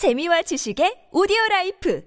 재미와 지식의 오디오 라이프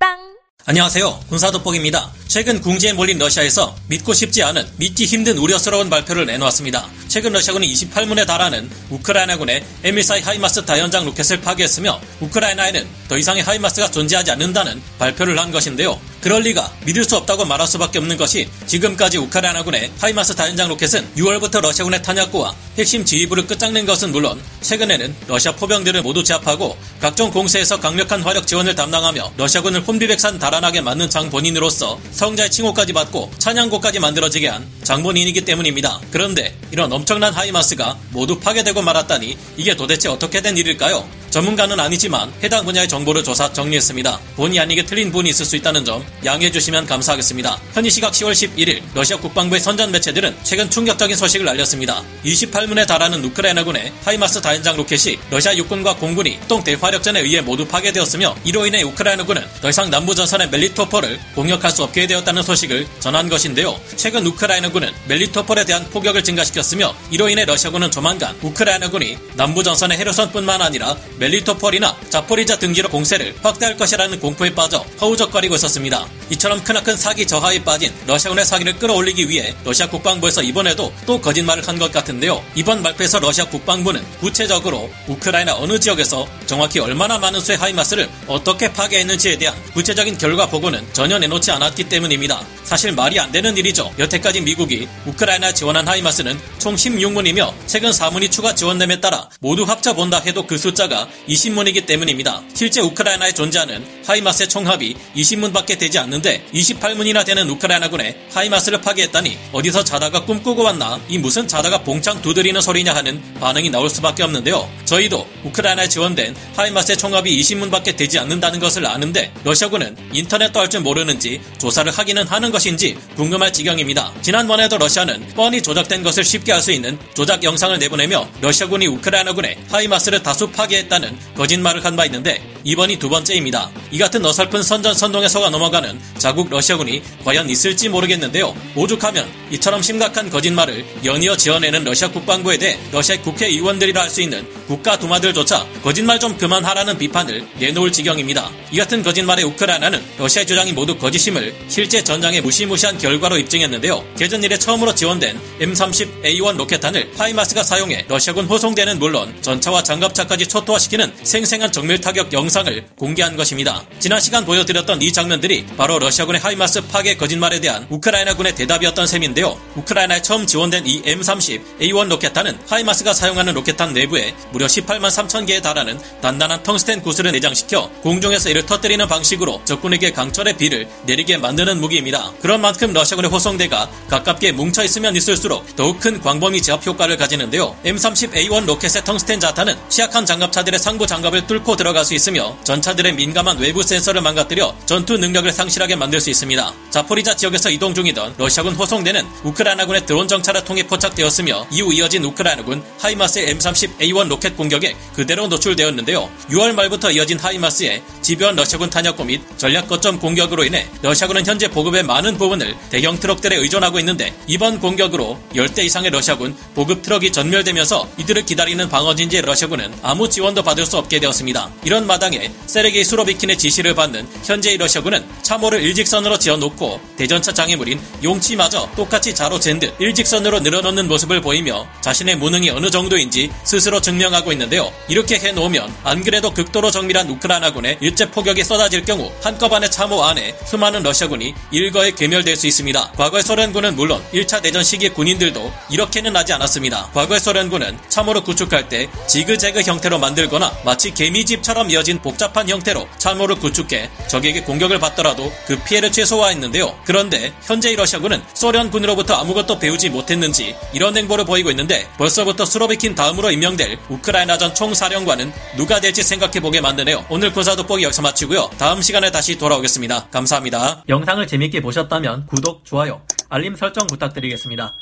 팟빵 안녕하세요. 군사돋보기입니다. 최근 궁지에 몰린 러시아에서 믿고 싶지 않은 믿기 힘든 우려스러운 발표를 내놓았습니다. 최근 러시아군이 28문에 달하는 우크라이나군의 M142 하이마스 다연장 로켓을 파괴했으며 우크라이나에는 더 이상의 하이마스가 존재하지 않는다는 발표를 한 것인데요. 그럴 리가 믿을 수 없다고 말할 수밖에 없는 것이 지금까지 우크라이나군의 하이마스 다연장 로켓은 6월부터 러시아군의 탄약고와 핵심 지휘부를 끝장낸 것은 물론 최근에는 러시아 포병들을 모두 제압하고 각종 공세에서 강력한 화력 지원을 담당하며 러시아군을 혼비백산 달아나게 만든 장본인으로서 성자의 칭호까지 받고 찬양곡까지 만들어지게 한 장본인이기 때문입니다. 그런데 이런 엄청난 하이마스가 모두 파괴되고 말았다니 이게 도대체 어떻게 된 일일까요? 전문가는 아니지만 해당 분야의 정보를 조사 정리했습니다. 본의 아니게 틀린 부분이 있을 수 있다는 점 양해해 주시면 감사하겠습니다. 현지 시각 10월 11일 러시아 국방부의 선전 매체들은 최근 충격적인 소식을 알렸습니다. 28문에 달하는 우크라이나군의 하이마스 다연장 로켓이 러시아 육군과 공군이 동 대화력전에 의해 모두 파괴되었으며 이로 인해 우크라이나군은 더 이상 남부 전선의 멜리토폴을 공격할 수 없게 되었다는 소식을 전한 것인데요. 최근 우크라이나군은 멜리토폴에 대한 포격을 증가시켰으며 이로 인해 러시아군은 조만간 우크라이나군이 남부 전선의 헤르손뿐만 아니라 멜리토폴이나 자포리자 등지로 공세를 확대할 것이라는 공포에 빠져 허우적거리고 있었습니다. 이처럼 크나큰 사기 저하에 빠진 러시아군의 사기를 끌어올리기 위해 러시아 국방부에서 이번에도 또 거짓말을 한 것 같은데요. 이번 발표에서 러시아 국방부는 구체적으로 우크라이나 어느 지역에서 정확히 얼마나 많은 수의 하이마스를 어떻게 파괴했는지에 대한 구체적인 결과 보고는 전혀 내놓지 않았기 때문입니다. 사실 말이 안 되는 일이죠. 여태까지 미국이 우크라이나 지원한 하이마스는 총 16문이며 최근 4문이 추가 지원됨에 따라 모두 합쳐 본다 해도 그 숫자가 20문이기 때문입니다. 실제 우크라이나에 존재하는 하이마스의 총합이 20문밖에 되지 않는 데 28문이나 되는 우크라이나군의 하이마스를 파괴했다니 어디서 자다가 꿈꾸고 왔나 이 무슨 자다가 봉창 두드리는 소리냐 하는 반응이 나올 수밖에 없는데요. 저희도 우크라이나에 지원된 하이마스의 총합이 20문밖에 되지 않는다는 것을 아는데 러시아군은 인터넷도 할 줄 모르는지 조사를 하기는 하는 것인지 궁금할 지경입니다. 지난번에도 러시아는 뻔히 조작된 것을 쉽게 알 수 있는 조작 영상을 내보내며 러시아군이 우크라이나군의 하이마스를 다수 파괴했다는 거짓말을 한 바 있는데 이번이 두 번째입니다. 이 같은 어설픈 선전선동에 속아 넘어가는 자국 러시아군이 과연 있을지 모르겠는데요. 오죽하면 이처럼 심각한 거짓말을 연이어 지어내는 러시아 국방부에 대해 러시아 국회의원들이라 할 수 있는 국가 두마들조차 거짓말 좀 그만하라는 비판을 내놓을 지경입니다. 이 같은 거짓말에 우크라이나는 러시아의 주장이 모두 거짓임을 실제 전장의 무시무시한 결과로 입증했는데요. 개전 이래 처음으로 지원된 M30A1 로켓탄을 하이마스가 사용해 러시아군 호송대는 물론 전차와 장갑차까지 초토화시키는 생생한 정밀 타격 영상을 공개한 것입니다. 지난 시간 보여드렸던 이 장면들이 바로 러시아군의 하이마스 파괴 거짓말에 대한 우크라이나군의 대답이었던 셈인데요. 우크라이나에 처음 지원된 이 M30A1 로켓탄은 하이마스가 사용하는 로켓탄 내부에 무려 18만 3천 개에 달하는 단단한 텅스텐 구슬을 내장시켜 공중에서 이를 터뜨리는 방식으로 적군에게 강철의 비를 내리게 만드는 무기입니다. 그런 만큼 러시아군의 호송대가 가깝게 뭉쳐 있으면 있을수록 더욱 큰 광범위 제압 효과를 가지는데요. M30A1 로켓의 텅스텐 자탄은 취약한 장갑차들의 상부 장갑을 뚫고 들어갈 수 있으며 전차들의 민감한 외부 센서를 망가뜨려 전투 능력을 상실하게 만들 수 있습니다. 자포리자 지역에서 이동 중이던 러시아군 호송대는 우크라이나군의 드론 정찰을 통해 포착되었으며 이후 이어진 우크라이나군 하이마스의 M30A1 로켓 공격에 그대로 노출되었는데요. 6월 말부터 이어진 하이마스의 집요한 러시아군 탄약고 및 전략 거점 공격으로 인해 러시아군은 현재 보급의 많은 부분을 대형 트럭들에 의존하고 있는데 이번 공격으로 10대 이상의 러시아군 보급 트럭이 전멸되면서 이들을 기다리는 방어진지의 러시아군은 아무 지원도 받을 수 없게 되었습니다. 이런 마당에 세르게이 수로비킨의 지시를 받는 현재의 러시아군은 참호 를 일직선으로 지어놓고 대전차 장애물인 용치마저 똑같이 자로 잰 듯 일직선으로 늘어놓는 모습을 보이며 자신의 무능이 어느 정도인지 스스로 증명하고 있는데요. 이렇게 해놓으면 안 그래도 극도로 정밀한 우크라이나군의 일제 포격이 쏟아질 경우 한꺼번에 참호 안에 수많은 러시아군이 일거에 괴멸될 수 있습니다. 과거의 소련군은 물론 1차 대전 시기 군인들도 이렇게는 하지 않았습니다. 과거의 소련군은 참호를 구축할 때 지그재그 형태로 만들거나 마치 개미집처럼 이어진 복잡한 형태로 참호를 구축해 적에게 공격을 받더라도 그 피해를 최소화했는데요. 그런데 현재의 러시아군은 소련군으로부터 아무것도 배우지 못했는지 이런 행보를 보이고 있는데 벌써부터 수로비킨 다음으로 임명될 우크라이나전 총사령관은 누가 될지 생각해보게 만드네요. 오늘 군사 돋보기 여기서 마치고요. 다음 시간에 다시 돌아오겠습니다. 감사합니다. 영상을 재밌게 보셨다면 구독, 좋아요, 알림 설정 부탁드리겠습니다.